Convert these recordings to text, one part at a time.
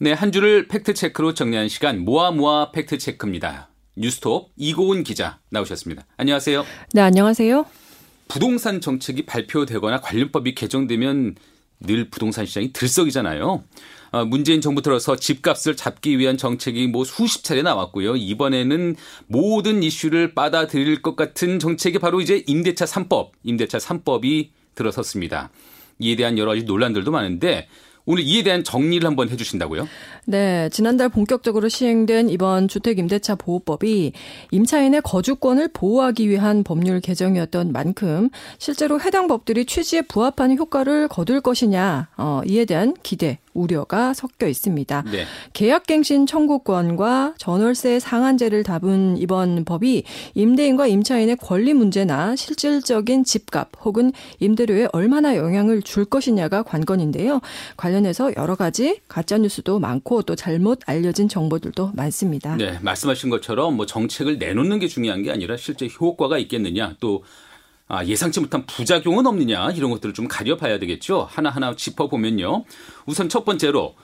네, 한 주를 팩트체크로 정리한 시간 모아 모아 팩트체크입니다. 뉴스톱 이고은 기자 나오셨습니다. 안녕하세요. 네, 안녕하세요. 부동산 정책이 발표되거나 관련법이 개정되면 늘 부동산 시장이 들썩이잖아요. 어, 문재인 정부 들어서 집값을 잡기 위한 정책이 뭐 수십 차례 나왔고요. 이번에는 모든 이슈를 받아들일 것 같은 정책이 바로 이제 임대차 3법, 임대차 3법이 들어섰습니다. 이에 대한 여러 가지 논란들도 많은데 오늘 이에 대한 정리를 한번 해주신다고요? 네, 지난달 본격적으로 시행된 이번 주택임대차 보호법이 임차인의 거주권을 보호하기 위한 법률 개정이었던 만큼 실제로 해당 법들이 취지에 부합하는 효과를 거둘 것이냐 어, 이에 대한 기대 우려가 섞여 있습니다. 네. 계약갱신 청구권과 전월세 상한제를 담은 이번 법이 임대인과 임차인의 권리 문제나 실질적인 집값 혹은 임대료에 얼마나 영향을 줄 것이냐가 관건인데요. 관련 해서 여러 가지 가짜 뉴스도 많고 또 잘못 알려진 정보들도 많습니다. 네, 말씀하신 것처럼 뭐 정책을 내놓는 게 중요한 게 아니라 실제 효과가 있겠느냐 또 아, 예상치 못한 부작용은 없느냐 이런 것들을 좀 가려봐야 되겠죠. 하나하나 짚어보면요. 우선 첫 번째로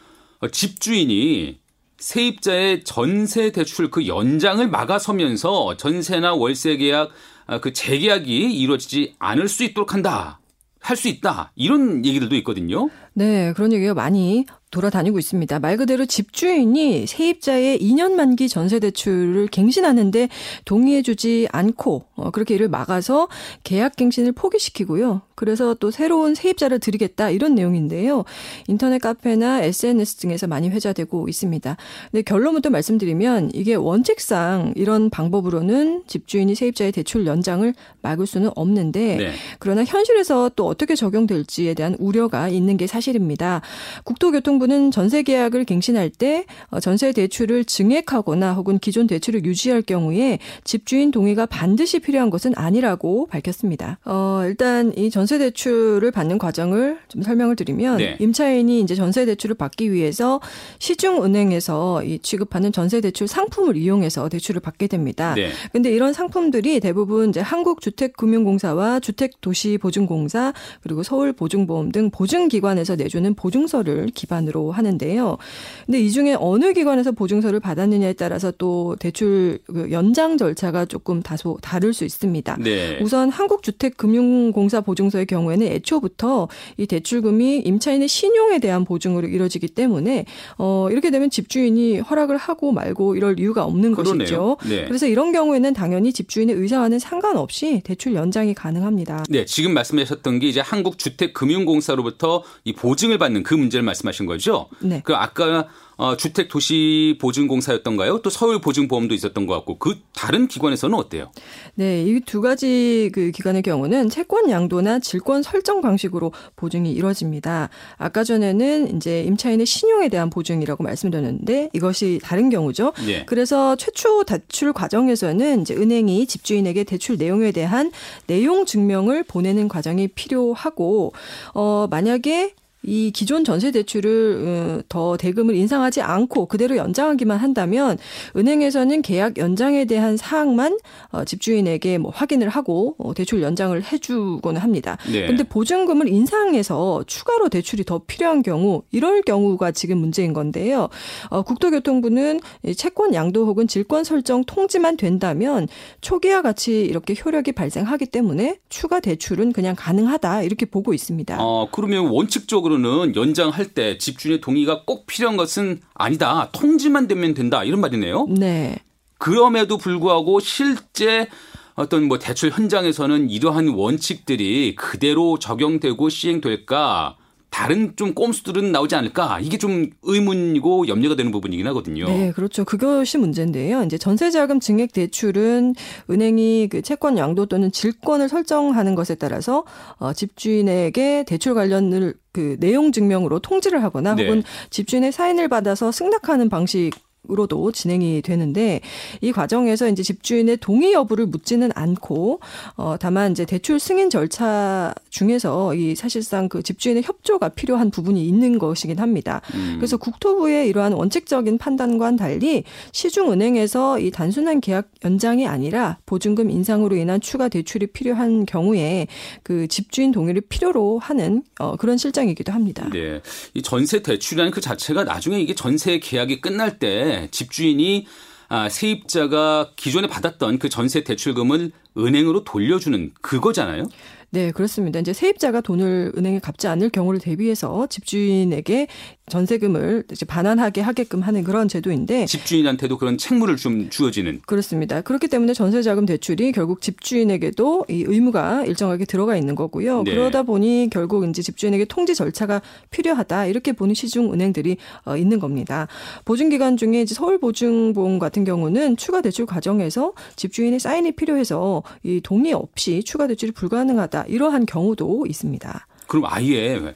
어, 집주인이 세입자의 전세 대출 그 연장을 막아서면서 전세나 월세 계약 아, 그 재계약이 이루어지지 않을 수 있도록 한다. 할 수 있다. 이런 얘기들도 있거든요. 네, 그런 얘기가 많이 돌아다니고 있습니다. 말 그대로 집주인이 세입자의 2년 만기 전세 대출을 갱신하는데 동의해주지 않고 어, 그렇게 이를 막아서 계약 갱신을 포기시키고요. 그래서 또 새로운 세입자를 드리겠다 이런 내용인데요. 인터넷 카페나 SNS 등에서 많이 회자되고 있습니다. 근데 결론부터 말씀드리면 이게 원칙상 이런 방법으로는 집주인이 세입자의 대출 연장을 막을 수는 없는데 네. 그러나 현실에서 또 어떻게 적용될지에 대한 우려가 있는 게 사실입니다. 국토교통부 정부는 전세 계약을 갱신할 때 어, 전세 대출을 증액하거나 혹은 기존 대출을 유지할 경우에 집주인 동의가 반드시 필요한 것은 아니라고 밝혔습니다. 어, 일단 이 전세 대출을 받는 과정을 좀 설명을 드리면 네. 임차인이 이제 전세 대출을 받기 위해서 시중 은행에서 이 취급하는 전세 대출 상품을 이용해서 대출을 받게 됩니다. 네. 근데 이런 상품들이 대부분 이제 한국주택금융공사와 주택도시보증공사 그리고 서울보증보험 등 보증기관에서 내주는 보증서를 기반으로 기관으로 하는데요. 근데 이 중에 어느 기관에서 보증서를 받았느냐에 따라서 또 대출 그 연장 절차가 조금 다소 다를 수 있습니다. 네. 우선 한국주택금융공사 보증서의 경우에는 애초부터 이 대출금이 임차인의 신용에 대한 보증으로 이루어지기 때문에 어 이렇게 되면 집주인이 허락을 하고 말고 이럴 이유가 없는 그러네요. 것이죠. 네. 그래서 이런 경우에는 당연히 집주인의 의사와는 상관없이 대출 연장이 가능합니다. 네, 지금 말씀하셨던 게 이제 한국주택금융공사로부터 이 보증을 받는 그 문제를 말씀하신 거죠. 거죠? 네. 그 아까 어, 주택 도시 보증공사였던가요? 또 서울 보증보험도 있었던 것 같고 그 다른 기관에서는 어때요? 네, 이 두 가지 그 기관의 경우는 채권 양도나 질권 설정 방식으로 보증이 이루어집니다. 아까 전에는 이제 임차인의 신용에 대한 보증이라고 말씀드렸는데 이것이 다른 경우죠. 네. 그래서 최초 대출 과정에서는 이제 은행이 집주인에게 대출 내용에 대한 내용 증명을 보내는 과정이 필요하고 어 만약에 이 기존 전세 대출을 어, 더 대금을 인상하지 않고 그대로 연장하기만 한다면 은행에서는 계약 연장에 대한 사항만 어, 집주인에게 뭐 확인을 하고 어, 대출 연장을 해주곤 합니다. 네. 근데 보증금을 인상해서 추가로 대출이 더 필요한 경우 이럴 경우가 지금 문제인 건데요. 국토교통부는 채권 양도 혹은 질권 설정 통지만 된다면 초기와 같이 이렇게 효력이 발생하기 때문에 추가 대출은 그냥 가능하다 이렇게 보고 있습니다. 아 그러면 원칙적으로 원칙으로는 연장할 때 집주인의 동의가 꼭 필요한 것은 아니다. 통지만 되면 된다. 이런 말이네요. 네. 그럼에도 불구하고 실제 어떤 뭐 대출 현장에서는 이러한 원칙들이 그대로 적용되고 시행될까 다른 좀 꼼수들은 나오지 않을까 이게 좀 의문이고 염려가 되는 부분이긴 하거든요. 네, 그렇죠. 그것이 문제인데요. 이제 전세자금 증액 대출은 은행이 그 채권 양도 또는 질권을 설정하는 것에 따라서 어, 집주인에게 대출 관련을 그 내용 증명으로 통지를 하거나 네. 혹은 집주인의 사인을 받아서 승낙하는 방식 으로도 진행이 되는데 이 과정에서 이제 집주인의 동의 여부를 묻지는 않고 어 다만 이제 대출 승인 절차 중에서 이 사실상 그 집주인의 협조가 필요한 부분이 있는 것이긴 합니다. 음. 그래서 국토부의 이러한 원칙적인 판단과는 달리 시중은행에서 이 단순한 계약 연장이 아니라 보증금 인상으로 인한 추가 대출이 필요한 경우에 그 집주인 동의를 필요로 하는 어 그런 실정이기도 합니다. 네. 이 전세 대출이라는 그 자체가 나중에 이게 전세 계약이 끝날 때 집주인이 아, 세입자가 기존에 받았던 그 전세 대출금을 은행으로 돌려주는 그거잖아요. 네, 그렇습니다. 이제 세입자가 돈을 은행에 갚지 않을 경우를 대비해서 집주인에게 전세금을 이제 반환하게 하게끔 하는 그런 제도인데 집주인한테도 그런 책무를 좀 주어지는 그렇습니다. 그렇기 때문에 전세자금 대출이 결국 집주인에게도 이 의무가 일정하게 들어가 있는 거고요. 네. 그러다 보니 결국 이제 집주인에게 통지 절차가 필요하다 이렇게 보는 시중 은행들이 어, 있는 겁니다. 보증 기간 중에 이제 서울 보증보험 같은 경우는 추가 대출 과정에서 집주인의 사인이 필요해서 이 동의 없이 추가 대출이 불가능하다 이러한 경우도 있습니다. 그럼 아예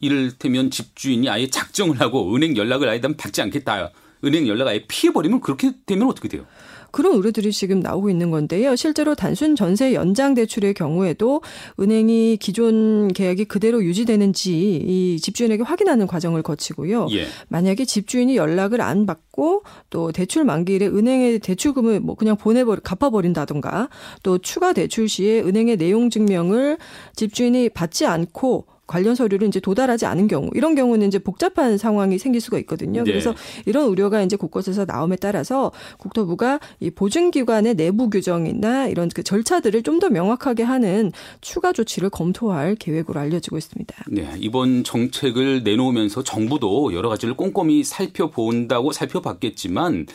이를테면 집주인이 아예 작정을 하고 은행 연락을 아예 받지 않겠다. 은행 연락 아예 피해버리면 그렇게 되면 어떻게 돼요? 그런 우려들이 지금 나오고 있는 건데요. 실제로 단순 전세 연장 대출의 경우에도 은행이 기존 계약이 그대로 유지되는지 이 집주인에게 확인하는 과정을 거치고요. 예. 만약에 집주인이 연락을 안 받고 또 대출 만기일에 은행에 대출금을 뭐 그냥 보내버리 갚아버린다던가 또 추가 대출 시에 은행의 내용 증명을 집주인이 받지 않고 관련 서류를 이제 도달하지 않은 경우 이런 경우는 이제 복잡한 상황이 생길 수가 있거든요. 네. 그래서 이런 우려가 이제 곳곳에서 나옴에 따라서 국토부가 이 보증기관의 내부 규정이나 이런 그 절차들을 좀 더 명확하게 하는 추가 조치를 검토할 계획으로 알려지고 있습니다. 네, 이번 정책을 내놓으면서 정부도 여러 가지를 꼼꼼히 살펴본다고 살펴봤겠지만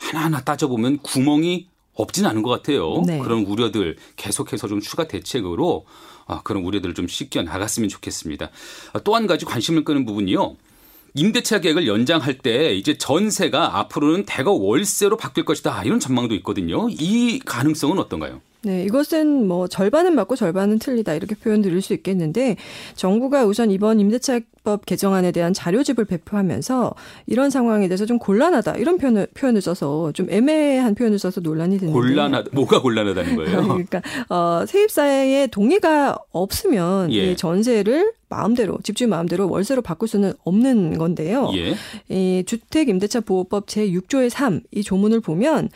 하나하나 따져보면 구멍이 없진 않은 것 같아요. 네. 그런 우려들 계속해서 좀 추가 대책으로 아, 그런 우려들을 좀 씻겨 나갔으면 좋겠습니다. 아, 또한 가지 관심을 끄는 부분이요. 임대차 계획을 연장할 때 이제 전세가 앞으로는 대거 월세로 바뀔 것이다 이런 전망도 있거든요. 이 가능성은 어떤가요? 네, 이것은 뭐 절반은 맞고 절반은 틀리다 이렇게 표현 드릴 수 있겠는데 정부가 우선 이번 임대차법 개정안에 대한 자료집을 배포하면서 이런 상황에 대해서 좀 곤란하다 이런 표현을 표현을 써서 좀 애매한 표현을 써서 논란이 되는데 곤란하다 뭐가 곤란하다는 거예요? 그러니까 어, 세입자의 동의가 없으면 예. 이 전세를 마음대로 집주인 마음대로 월세로 바꿀 수는 없는 건데요. 예. 이 주택 임대차 보호법 제 6조의 3 이 조문을 보면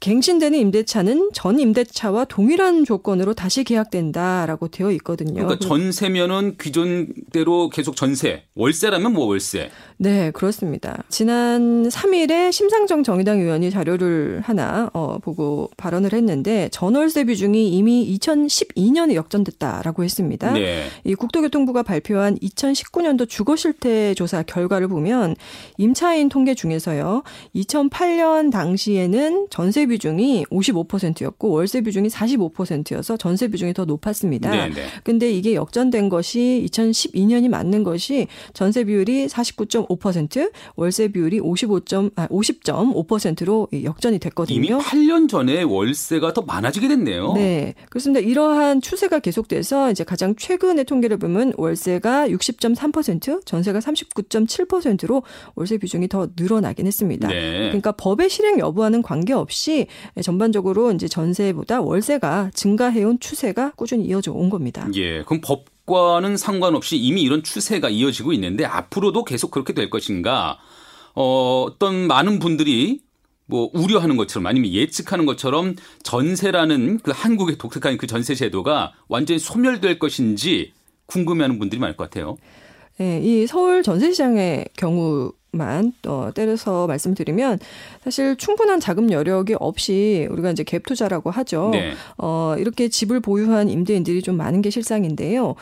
갱신되는 임대차는 전 임대차와 동일한 조건으로 다시 계약된다라고 되어 있거든요. 그러니까 전세면은 기존대로 계속 전세, 월세라면 뭐 월세. 네, 그렇습니다. 지난 3일에 심상정 정의당 의원이 자료를 하나 어, 보고 발언을 했는데 전월세 비중이 이미 2012년에 역전됐다라고 했습니다. 네. 이 국토교통부가 발표한 2019년도 주거실태 조사 결과를 보면 임차인 통계 중에서요. 2008년 당시에는 전세 비중이 55%였고 월세 비중이 45%여서 전세 비중이 더 높았습니다. 네, 네. 근데 이게 역전된 것이 2012년이 맞는 것이 전세 비율이 49.5%, 월세 비율이 55점 아 50.5%로 역전이 됐거든요. 이미 8년 전에 월세가 더 많아지게 됐네요. 네. 그렇습니다. 이러한 추세가 계속돼서 이제 가장 최근의 통계를 보면 월세가 60.3%, 전세가 39.7%로 월세 비중이 더 늘어나긴 했습니다. 네. 그러니까 법의 실행 여부와는 관계없이 전반적으로 이제 전세보다 월세가 증가해온 추세가 꾸준히 이어져 온 겁니다. 예. 그럼 법 과는 상관없이 이미 이런 추세가 이어지고 있는데 앞으로도 계속 그렇게 될 것인가? 어, 어떤 많은 분들이 뭐 우려하는 것처럼 아니면 예측하는 것처럼 전세라는 그 한국의 독특한 그 전세 제도가 완전히 소멸될 것인지 궁금해하는 분들이 많을 것 같아요. 네, 이 서울 전세 시장의 경우 만 어, 때려서 말씀드리면 사실 충분한 자금 여력이 없이 우리가 이제 갭 투자라고 하죠. 네. 어, 이렇게 집을 보유한 임대인들이 좀 많은 게 실상인데요.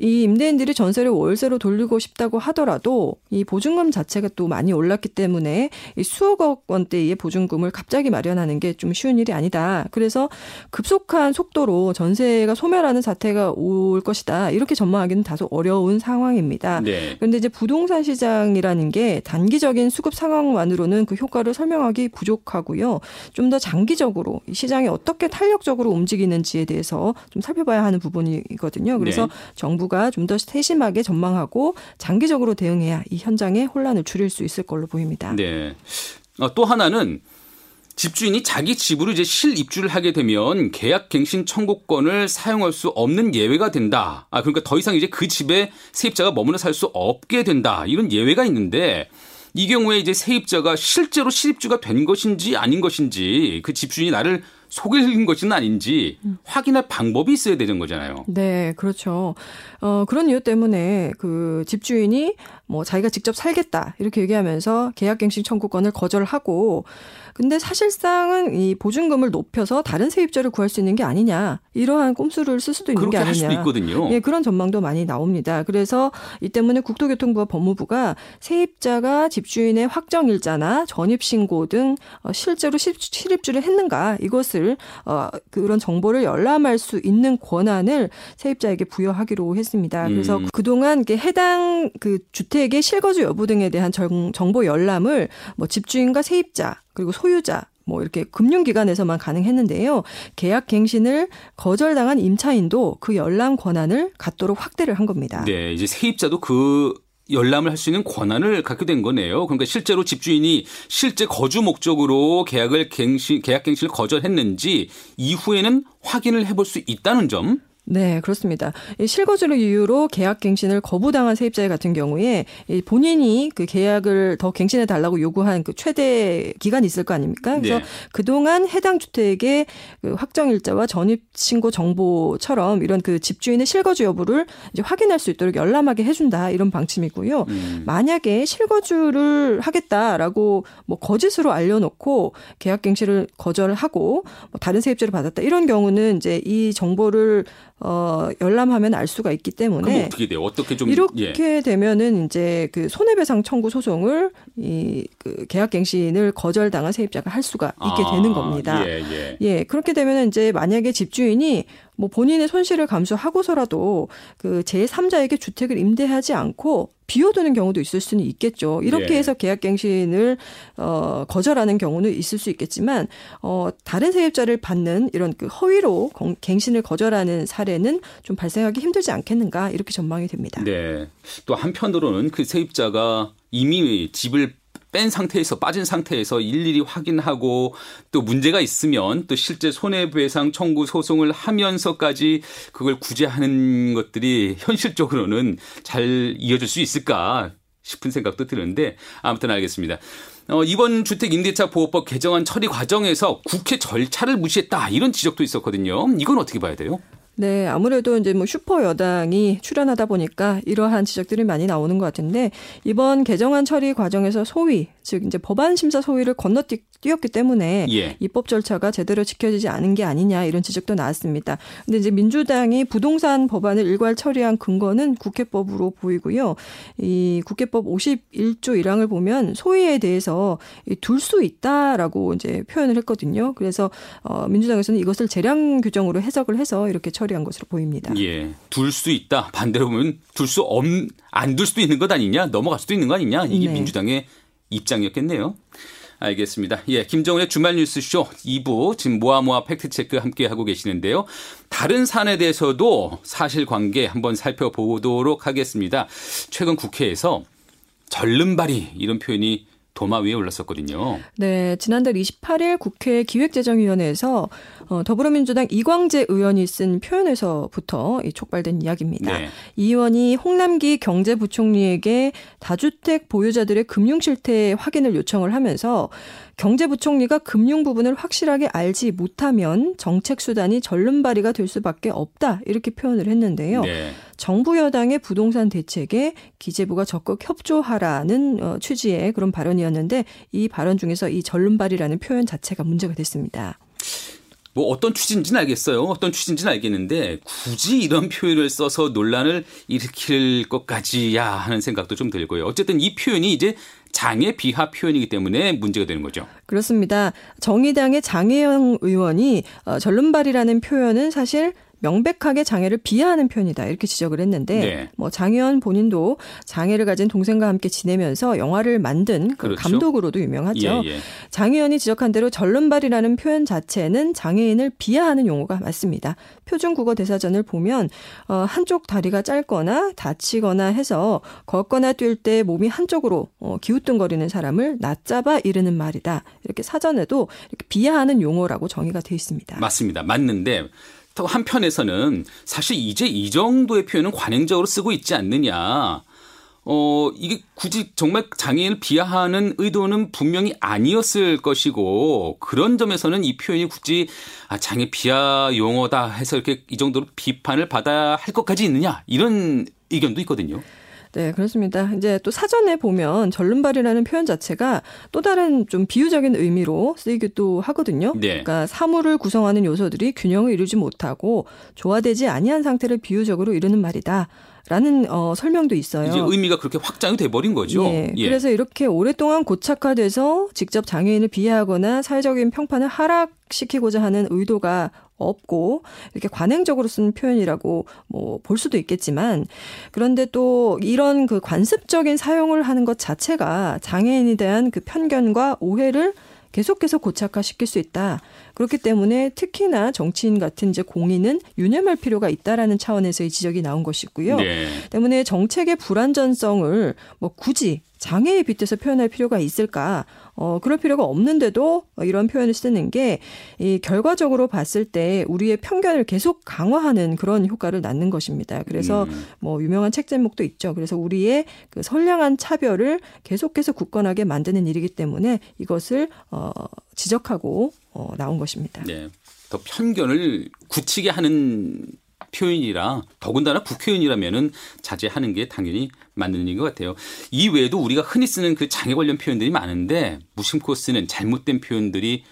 이 임대인들이 전세를 월세로 돌리고 싶다고 하더라도 이 보증금 자체가 또 많이 올랐기 때문에 이 수억억 원대의 보증금을 갑자기 마련하는 게 좀 쉬운 일이 아니다. 그래서 급속한 속도로 전세가 소멸하는 사태가 올 것이다. 이렇게 전망하기는 다소 어려운 상황입니다. 네. 그런데 이제 부동산 시장이라는 게 단기적인 수급 상황만으로는 그 효과를 설명하기 부족하고요. 좀 더 장기적으로 시장이 어떻게 탄력적으로 움직이는지에 대해서 좀 살펴봐야 하는 부분이거든요. 그래서 네. 정부 가 좀 더 세심하게 전망하고 장기적으로 대응해야 이 현장의 혼란을 줄일 수 있을 걸로 보입니다. 네. 어, 또 하나는 집주인이 자기 집으로 이제 실입주를 하게 되면 계약갱신 청구권을 사용할 수 없는 예외가 된다. 아, 그러니까 더 이상 이제 그 집에 세입자가 머무르 살수 없게 된다. 이런 예외가 있는데 이 경우에 이제 세입자가 실제로 실입주가 된 것인지 아닌 것인지 그 집주인이 나를 속일 것은 아닌지 확인할 방법이 있어야 되는 거잖아요. 네, 그렇죠. 어, 그런 이유 때문에 그 집주인이 뭐 자기가 직접 살겠다 이렇게 얘기하면서 계약갱신 청구권을 거절하고 근데 사실상은 이 보증금을 높여서 다른 세입자를 구할 수 있는 게 아니냐 이러한 꼼수를 쓸 수도 있는 게 아니냐. 수도 있거든요. 예, 그런 전망도 많이 나옵니다. 그래서 이 때문에 국토교통부와 법무부가 세입자가 집주인의 확정 일자나 전입 신고 등 어, 실제로 실입주를 했는가 이것을 어, 그런 정보를 열람할 수 있는 권한을 세입자에게 부여하기로 했습니다. 그래서 음. 그동안 해당 그 주택 의 실거주 여부 등에 대한 정보 열람을 뭐 집주인과 세입자 그리고 소유자 뭐 이렇게 금융기관에서만 가능했는데요. 계약 갱신을 거절당한 임차인도 그 열람 권한을 갖도록 확대를 한 겁니다. 네, 이제 세입자도 그 열람을 할 수 있는 권한을 갖게 된 거네요. 그러니까 실제로 집주인이 실제 거주 목적으로 계약을 갱신, 계약 갱신을 거절했는지 이후에는 확인을 해볼 수 있다는 점. 네, 그렇습니다. 실거주를 이유로 계약 갱신을 거부당한 세입자 같은 경우에 본인이 그 계약을 더 갱신해 달라고 요구한 그 최대 기간이 있을 거 아닙니까? 그래서 네. 그동안 해당 주택의 그 확정 일자와 전입 신고 정보처럼 이런 그 집주인의 실거주 여부를 이제 확인할 수 있도록 열람하게 해 준다 이런 방침이고요. 음. 만약에 실거주를 하겠다라고 뭐 거짓으로 알려 놓고 계약 갱신을 거절하고 뭐 다른 세입자를 받았다 이런 경우는 이제 이 정보를 어, 열람하면 알 수가 있기 때문에 어떻게 돼요? 어떻게 좀 이렇게 예. 되면은 이제 그 손해배상 청구 소송을 이 그 계약갱신을 거절당한 세입자가 할 수가 있게 아, 되는 겁니다. 예, 예. 예, 그렇게 되면은 이제 만약에 집주인이 뭐 본인의 손실을 감수하고서라도 그 제3자에게 주택을 임대하지 않고 비워두는 경우도 있을 수는 있겠죠. 이렇게 예. 해서 계약갱신을 어 거절하는 경우는 있을 수 있겠지만 어 다른 세입자를 받는 이런 그 허위로 갱신을 거절하는 사례는 좀 발생하기 힘들지 않겠는가 이렇게 전망이 됩니다. 네. 또 한편으로는 그 세입자가 이미 집을 뺀 상태에서 빠진 상태에서 일일이 확인하고 또 문제가 있으면 또 실제 손해배상 청구 소송을 하면서까지 그걸 구제하는 것들이 현실적으로는 잘 이어질 수 있을까 싶은 생각도 드는데 아무튼 알겠습니다. 어, 이번 주택 임대차 보호법 개정안 처리 과정에서 국회 절차를 무시했다 이런 지적도 있었거든요. 이건 어떻게 봐야 돼요? 네, 아무래도 이제 뭐 슈퍼 여당이 출연하다 보니까 이러한 지적들이 많이 나오는 것 같은데 이번 개정안 처리 과정에서 소위 즉 이제 법안 심사 소위를 건너뛰었기 때문에 예. 입법 절차가 제대로 지켜지지 않은 게 아니냐 이런 지적도 나왔습니다. 근데 이제 민주당이 부동산 법안을 일괄 처리한 근거는 국회법으로 보이고요. 이 국회법 51조 1항을 보면 소위에 대해서 둘 수 있다라고 이제 표현을 했거든요. 그래서 어 민주당에서는 이것을 재량 규정으로 해석을 해서 이렇게 처리한 것으로 보입니다. 예. 둘 수 있다. 반대로 보면 둘 수 없, 안 둘 수도 있는 것 아니냐? 넘어갈 수도 있는 거 아니냐? 이게 네. 민주당의 입장이었겠네요. 알겠습니다. 예, 김정은의 주말 뉴스쇼 2부 지금 모아모아 팩트체크 함께 하고 계시는데요. 다른 사안에 대해서도 사실관계 한번 살펴보도록 하겠습니다. 최근 국회에서 절름발이 이런 표현이 도마 위에 올랐었거든요. 네, 지난달 28일 국회 기획재정위원회에서 어, 더불어민주당 이광재 의원이 쓴 표현에서부터 이 촉발된 이야기입니다. 네. 이 의원이 홍남기 경제부총리에게 다주택 보유자들의 금융 실태 확인을 요청을 하면서 경제부총리가 금융 부분을 확실하게 알지 못하면 정책 수단이 절름발이가 될 수밖에 없다 이렇게 표현을 했는데요. 네. 정부 여당의 부동산 대책에 기재부가 적극 협조하라는 어, 취지의 그런 발언이었는데 이 발언 중에서 이 절름발이라는 표현 자체가 문제가 됐습니다. 뭐 어떤 취지인지는 알겠어요. 어떤 취지인지는 알겠는데 굳이 이런 표현을 써서 논란을 일으킬 것까지야 하는 생각도 좀 들고요. 어쨌든 이 표현이 이제 장애 비하 표현이기 때문에 문제가 되는 거죠. 그렇습니다. 정의당의 장혜영 의원이 어, 절름발이라는 표현은 사실 명백하게 장애를 비하하는 표현이다 이렇게 지적을 했는데 네. 뭐 장혜원 본인도 장애를 가진 동생과 함께 지내면서 영화를 만든 그 그렇죠. 감독으로도 유명하죠. 예, 예. 장혜원이 지적한 대로 절름발이라는 표현 자체는 장애인을 비하하는 용어가 맞습니다. 표준 국어 대사전을 보면 어, 한쪽 다리가 짧거나 다치거나 해서 걷거나 뛸 때 몸이 한쪽으로 어, 기우뚱거리는 사람을 낮잡아 이르는 말이다. 이렇게 사전에도 이렇게 비하하는 용어라고 정의가 되어 있습니다. 맞습니다. 맞는데 또 한편에서는 사실 이제 이 정도의 표현은 관행적으로 쓰고 있지 않느냐. 어, 이게 굳이 정말 장애인을 비하하는 의도는 분명히 아니었을 것이고 그런 점에서는 이 표현이 굳이 아, 장애 비하 용어다 해서 이렇게 이 정도로 비판을 받아야 할 것까지 있느냐 이런 의견도 있거든요. 네, 그렇습니다. 이제 또 사전에 보면 절름발이라는 표현 자체가 또 다른 좀 비유적인 의미로 쓰이기도 하거든요. 네. 그러니까 사물을 구성하는 요소들이 균형을 이루지 못하고 조화되지 아니한 상태를 비유적으로 이루는 말이다. 라는 어, 설명도 있어요. 이제 의미가 그렇게 확장이 돼버린 거죠. 예, 예. 그래서 이렇게 오랫동안 고착화돼서 직접 장애인을 비하하거나 사회적인 평판을 하락시키고자 하는 의도가 없고 이렇게 관행적으로 쓰는 표현이라고 뭐 볼 수도 있겠지만 그런데 또 이런 그 관습적인 사용을 하는 것 자체가 장애인에 대한 그 편견과 오해를 계속해서 고착화시킬 수 있다. 그렇기 때문에 특히나 정치인 같은 이제 공인은 유념할 필요가 있다라는 차원에서의 지적이 나온 것이고요. 네. 때문에 정책의 불완전성을 뭐 굳이 장애에 빗대서 표현할 필요가 있을까? 어, 그럴 필요가 없는데도 이런 표현을 쓰는 게 이 결과적으로 봤을 때 우리의 편견을 계속 강화하는 그런 효과를 낳는 것입니다. 그래서 음. 뭐 유명한 책 제목도 있죠. 그래서 우리의 그 선량한 차별을 계속해서 굳건하게 만드는 일이기 때문에 이것을 어, 지적하고 어, 나온 것입니다. 네. 더 편견을 굳히게 하는 표현이라 더군다나 국회의원이라면은 자제하는 게 당연히 맞는 일인 것 같아요. 이 외에도 우리가 흔히 쓰는 그 장애 관련 표현들이 많은데 무심코 쓰는 잘못된 표현들이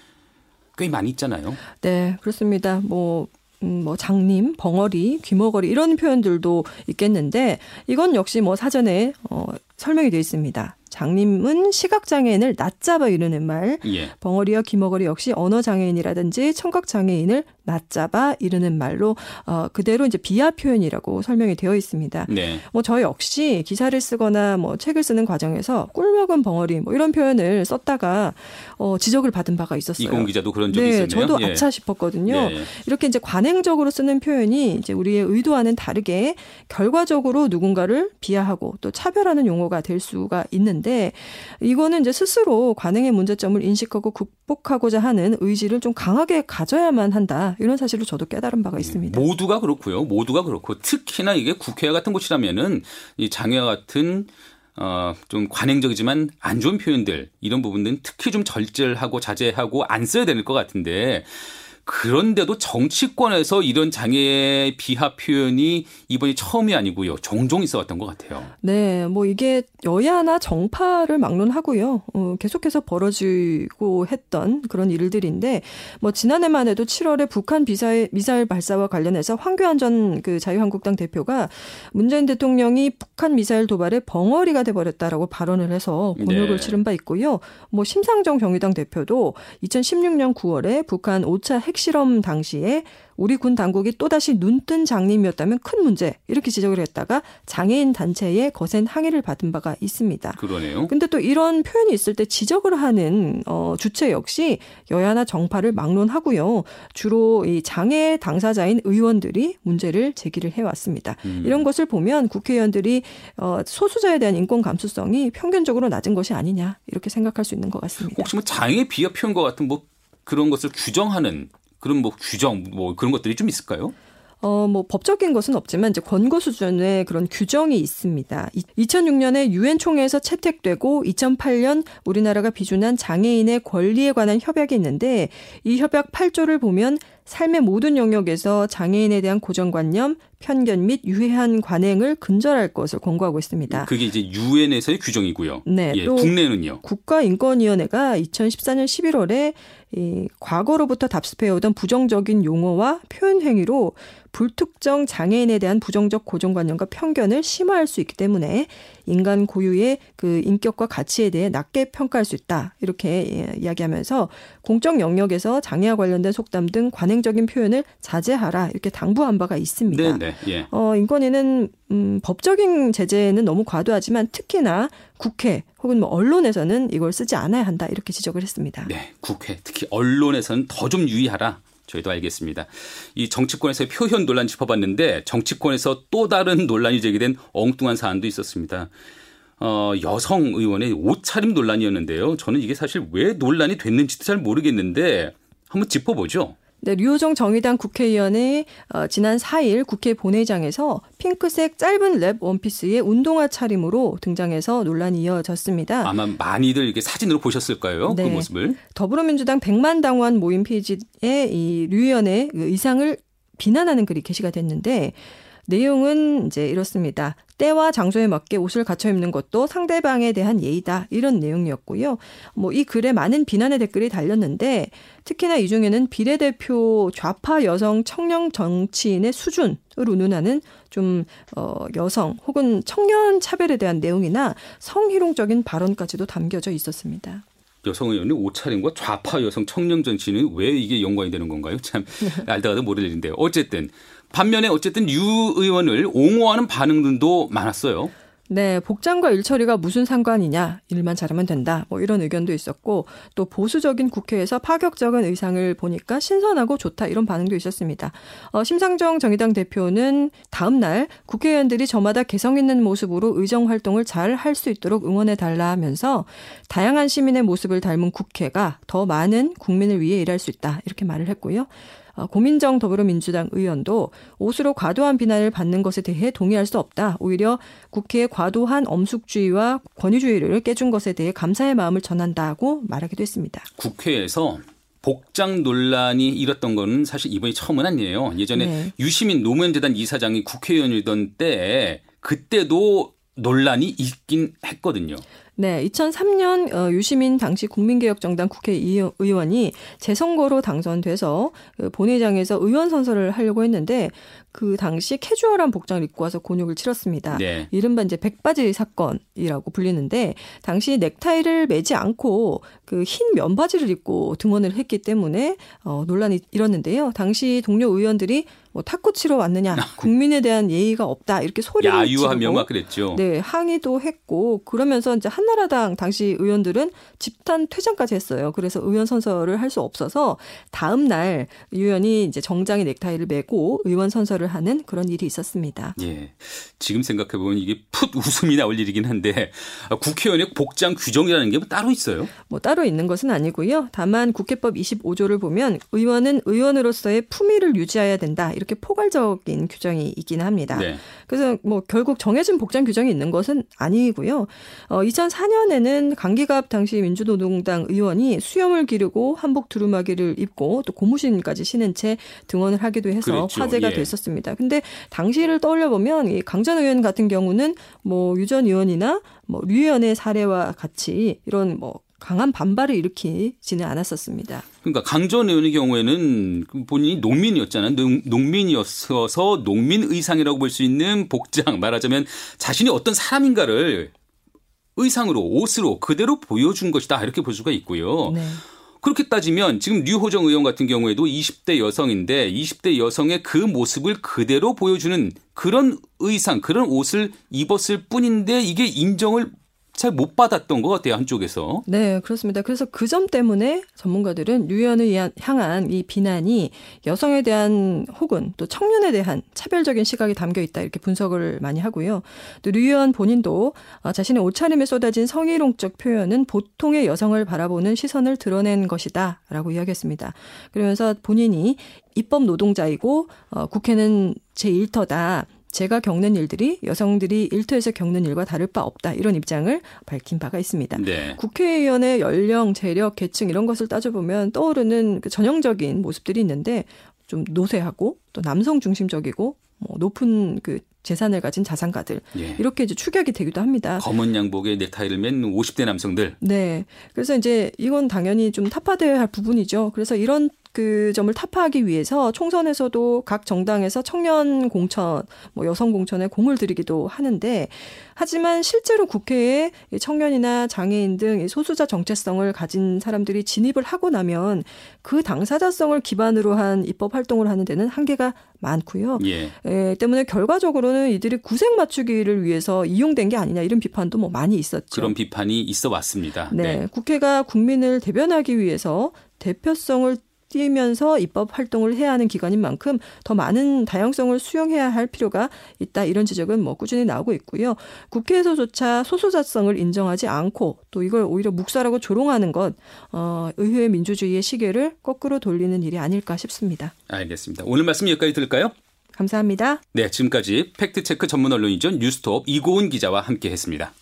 꽤 많이 있잖아요. 네, 그렇습니다. 뭐 음, 뭐 장님, 벙어리, 귀머거리 이런 표현들도 있겠는데 이건 역시 뭐 사전에 어 설명이 되어 있습니다. 장님은 시각장애인을 낮잡아 이르는 말, 예. 벙어리와 귀머거리 역시 언어장애인이라든지 청각장애인을 낮잡아 이르는 말로 어, 그대로 이제 비하 표현이라고 설명이 되어 있습니다. 네. 뭐저 역시 기사를 쓰거나 뭐 책을 쓰는 과정에서 꿀먹은 벙어리 뭐 이런 표현을 썼다가 어, 지적을 받은 바가 있었어요. 이공 기자도 그런 적이 네, 있었네요. 저도 예. 아차 싶었거든요. 예. 이렇게 이제 관행적으로 쓰는 표현이 이제 우리의 의도와는 다르게 결과적으로 누군가를 비하하고 또 차별하는 용어가 될 수가 있는데 이거는 이제 스스로 관행의 문제점을 인식하고 극복하고자 하는 의지를 좀 강하게 가져야만 한다. 이런 사실을 저도 깨달은 바가 있습니다. 모두가 그렇고요. 모두가 그렇고 특히나 이게 국회 같은 곳이라면은 이 장애와 같은 어, 좀 관행적이지만 안 좋은 표현들 이런 부분들은 특히 좀 절제하고 자제하고 안 써야 될 것 같은데 그런데도 정치권에서 이런 장애의 비하 표현이 이번이 처음이 아니고요. 종종 있어 왔던 것 같아요. 네, 뭐 이게 여야나 정파를 막론하고요. 어, 계속해서 벌어지고 했던 그런 일들인데 뭐 지난해만 해도 7월에 북한 비사일, 미사일 발사와 관련해서 황교안 전 그 자유한국당 대표가 문재인 대통령이 북한 미사일 도발에 벙어리가 돼 버렸다라고 발언을 해서 곤욕을 네. 치른 바 있고요. 뭐 심상정 정의당 대표도 2016년 9월에 북한 5차 핵 핵실험 당시에 우리 군 당국이 또다시 눈뜬 장님이었다면 큰 문제 이렇게 지적을 했다가 장애인 단체에 거센 항의를 받은 바가 있습니다. 그러네요. 근데 또 이런 표현이 있을 때 지적을 하는 어 주체 역시 여야나 정파를 막론하고요. 주로 이 장애 당사자인 의원들이 문제를 제기를 해 왔습니다. 음. 이런 것을 보면 국회의원들이 어 소수자에 대한 인권 감수성이 평균적으로 낮은 것이 아니냐 이렇게 생각할 수 있는 것 같습니다. 혹시 뭐 장애 비하 표현과 같은 뭐 그런 것을 규정하는 그런 뭐 규정 뭐 그런 것들이 좀 있을까요? 어, 뭐, 법적인 것은 없지만, 이제 권고 수준의 그런 규정이 있습니다. 2006년에 유엔 총회에서 채택되고, 2008년 우리나라가 비준한 장애인의 권리에 관한 협약이 있는데, 이 협약 8조를 보면, 삶의 모든 영역에서 장애인에 대한 고정관념, 편견 및 유해한 관행을 근절할 것을 권고하고 있습니다. 그게 이제 유엔에서의 규정이고요. 네, 예, 또 국내는요. 국가인권위원회가 2014년 11월에 이 과거로부터 답습해오던 부정적인 용어와 표현 행위로 불특정 장애인에 대한 부정적 고정관념과 편견을 심화할 수 있기 때문에 인간 고유의 그 인격과 가치에 대해 낮게 평가할 수 있다. 이렇게 예, 이야기하면서 공적 영역에서 장애와 관련된 속담 등 관행 적인 표현을 자제하라. 이렇게 당부한 바가 있습니다. 네, 네. 예. 어, 인권위는 음, 법적인 제재는 너무 과도하지만 특히나 국회 혹은 뭐 언론에서는 이걸 쓰지 않아야 한다. 이렇게 지적을 했습니다. 네, 국회 특히 언론에서는 더 좀 유의하라. 저희도 알겠습니다. 이 정치권에서의 표현 논란 짚어봤는데 정치권에서 또 다른 논란이 제기된 엉뚱한 사안도 있었습니다. 어, 여성 의원의 옷차림 논란이었는데요. 저는 이게 사실 왜 논란이 됐는지도 잘 모르겠는데 한번 짚어보죠. 네, 류호정 정의당 국회의원이 어, 지난 4일 국회 본회의장에서 핑크색 짧은 랩 원피스의 운동화 차림으로 등장해서 논란이 이어졌습니다. 아마 많이들 이렇게 사진으로 보셨을 까요? 그 네. 모습을. 더불어민주당 백만 당원 모임 페이지에 이 류 의원의 그 의상을 비난하는 글이 게시가 됐는데 내용은 이제 이렇습니다. 때와 장소에 맞게 옷을 갖춰 입는 것도 상대방에 대한 예의다. 이런 내용이었고요. 뭐 이 글에 많은 비난의 댓글이 달렸는데 특히나 이 중에는 비례대표 좌파 여성 청년 정치인의 수준을 운운하는 좀 어, 여성 혹은 청년 차별에 대한 내용이나 성희롱적인 발언까지도 담겨져 있었습니다. 여성 의원의 옷차림과 좌파 여성 청년 정치는 왜 이게 연관이 되는 건가요? 참 알다가도 모를 일인데요. 어쨌든 반면에 어쨌든 류 의원을 옹호하는 반응도 많았어요. 네, 복장과 일처리가 무슨 상관이냐, 일만 잘하면 된다, 뭐 이런 의견도 있었고, 또 보수적인 국회에서 파격적인 의상을 보니까 신선하고 좋다, 이런 반응도 있었습니다. 어, 심상정 정의당 대표는 다음날 국회의원들이 저마다 개성 있는 모습으로 의정 활동을 잘 할 수 있도록 응원해달라 하면서 다양한 시민의 모습을 닮은 국회가 더 많은 국민을 위해 일할 수 있다, 이렇게 말을 했고요. 어, 고민정 더불어민주당 의원도 옷으로 과도한 비난을 받는 것에 대해 동의할 수 없다. 오히려 국회의 과도한 엄숙주의와 권위주의를 깨준 것에 대해 감사의 마음을 전한다고 말하기도 했습니다. 국회에서 복장 논란이 일었던 거는 사실 이번이 처음은 아니에요. 예전에 네. 유시민 노무현 재단 이사장이 국회의원이던 때 그때도 논란이 있긴 했거든요. 네, 2003년 어, 유시민 당시 국민개혁정당 국회의원이 재선거로 당선돼서 그 본회의장에서 의원 선서를 하려고 했는데 그 당시 캐주얼한 복장을 입고 와서 곤욕을 치렀습니다. 네. 이른바 이제 백바지 사건이라고 불리는데 당시 넥타이를 매지 않고 그 흰 면바지를 입고 등원을 했기 때문에 어, 논란이 일었는데요. 당시 동료 의원들이 뭐 탁구 치러 왔느냐, 국민에 대한 예의가 없다 이렇게 소리를 야유하며 막 그랬죠. 네, 항의도 했고 그러면서 이제 한 나라당 당시 의원들은 집단 퇴장까지 했어요. 그래서 의원 선서를 할 수 없어서 다음 날 의원이 이제 정장에 넥타이를 메고 의원 선서를 하는 그런 일이 있었습니다. 예. 지금 생각해 보면 이게 풋 웃음이 나올 일이긴 한데 아, 국회의원의 복장 규정이라는 게 뭐 따로 있어요? 뭐 따로 있는 것은 아니고요. 다만 국회법 25조를 보면 의원은 의원으로서의 품위를 유지해야 된다. 이렇게 포괄적인 규정이 있기는 합니다. 네. 그래서 뭐 결국 정해진 복장 규정이 있는 것은 아니고요. 어, 2004년에는 강기갑 당시 민주노동당 의원이 수염을 기르고 한복 두루마기를 입고 또 고무신까지 신은 채 등원을 하기도 해서 그랬죠. 화제가 예. 됐었습니다. 근데 당시를 떠올려 보면 이 강전 의원 같은 경우는 뭐 유전 의원이나 뭐류 의원의 사례와 같이 이런 뭐 강한 반발을 일으키지는 않았었습니다. 그러니까 강전 의원의 경우에는 본인이 농민이었잖아요. 농, 농민이었어서 농민 의상이라고 볼 수 있는 복장 말하자면 자신이 어떤 사람인가를 의상으로 옷으로 그대로 보여준 것이다 이렇게 볼 수가 있고요. 네. 그렇게 따지면 지금 류호정 의원 같은 경우에도 20대 여성인데 20대 여성의 그 모습을 그대로 보여주는 그런 의상, 그런 옷을 입었을 뿐인데 이게 인정을 잘 못 받았던 것 같아요 한쪽에서. 네, 그렇습니다. 그래서 그 점 때문에 전문가들은 위한- 향한 이 비난이 여성에 대한 혹은 또 청년에 대한 차별적인 시각이 담겨 있다 이렇게 분석을 많이 하고요. 또류 의원 본인도 어, 자신의 옷차림에 쏟아진 성희롱적 표현은 보통의 여성을 바라보는 시선을 드러낸 것이다라고 이야기했습니다. 그러면서 본인이 입법 노동자이고 어, 국회는 제 일터다. 제가 겪는 일들이 여성들이 일터에서 겪는 일과 다를 바 없다. 이런 입장을 밝힌 바가 있습니다. 네. 국회의원의 연령, 재력, 계층 이런 것을 따져보면 떠오르는 그 전형적인 모습들이 있는데 좀 노쇠하고 또 남성 중심적이고 뭐 높은 그 재산을 가진 자산가들 예. 이렇게 이제 추격이 되기도 합니다. 검은 양복에 넥타이를 맨 50대 남성들. 네. 그래서 이제 이건 당연히 좀 타파돼야 할 부분이죠. 그래서 이런 그 점을 타파하기 위해서 총선에서도 각 정당에서 청년 공천, 뭐 여성 공천에 공을 들이기도 하는데 하지만 실제로 국회에 청년이나 장애인 등 소수자 정체성을 가진 사람들이 진입을 하고 나면 그 당사자성을 기반으로 한 입법 활동을 하는 데는 한계가 많고요. 예. 에, 때문에 결과적으로는 이들이 구색 맞추기를 위해서 이용된 게 아니냐 이런 비판도 뭐 많이 있었죠. 그런 비판이 있어 왔습니다. 네, 국회가 국민을 대변하기 위해서 대표성을 띄면서 입법 활동을 해야 하는 기관인 만큼 더 많은 다양성을 수용해야 할 필요가 있다 이런 지적은 뭐 꾸준히 나오고 있고요. 국회에서조차 소수자성을 인정하지 않고 또 이걸 오히려 묵살하고 조롱하는 것 어, 의회 민주주의의 시계를 거꾸로 돌리는 일이 아닐까 싶습니다. 알겠습니다. 오늘 말씀 여기까지 들을까요? 감사합니다. 네, 지금까지 팩트체크 전문 언론이죠. 뉴스톱 이고은 기자와 함께했습니다.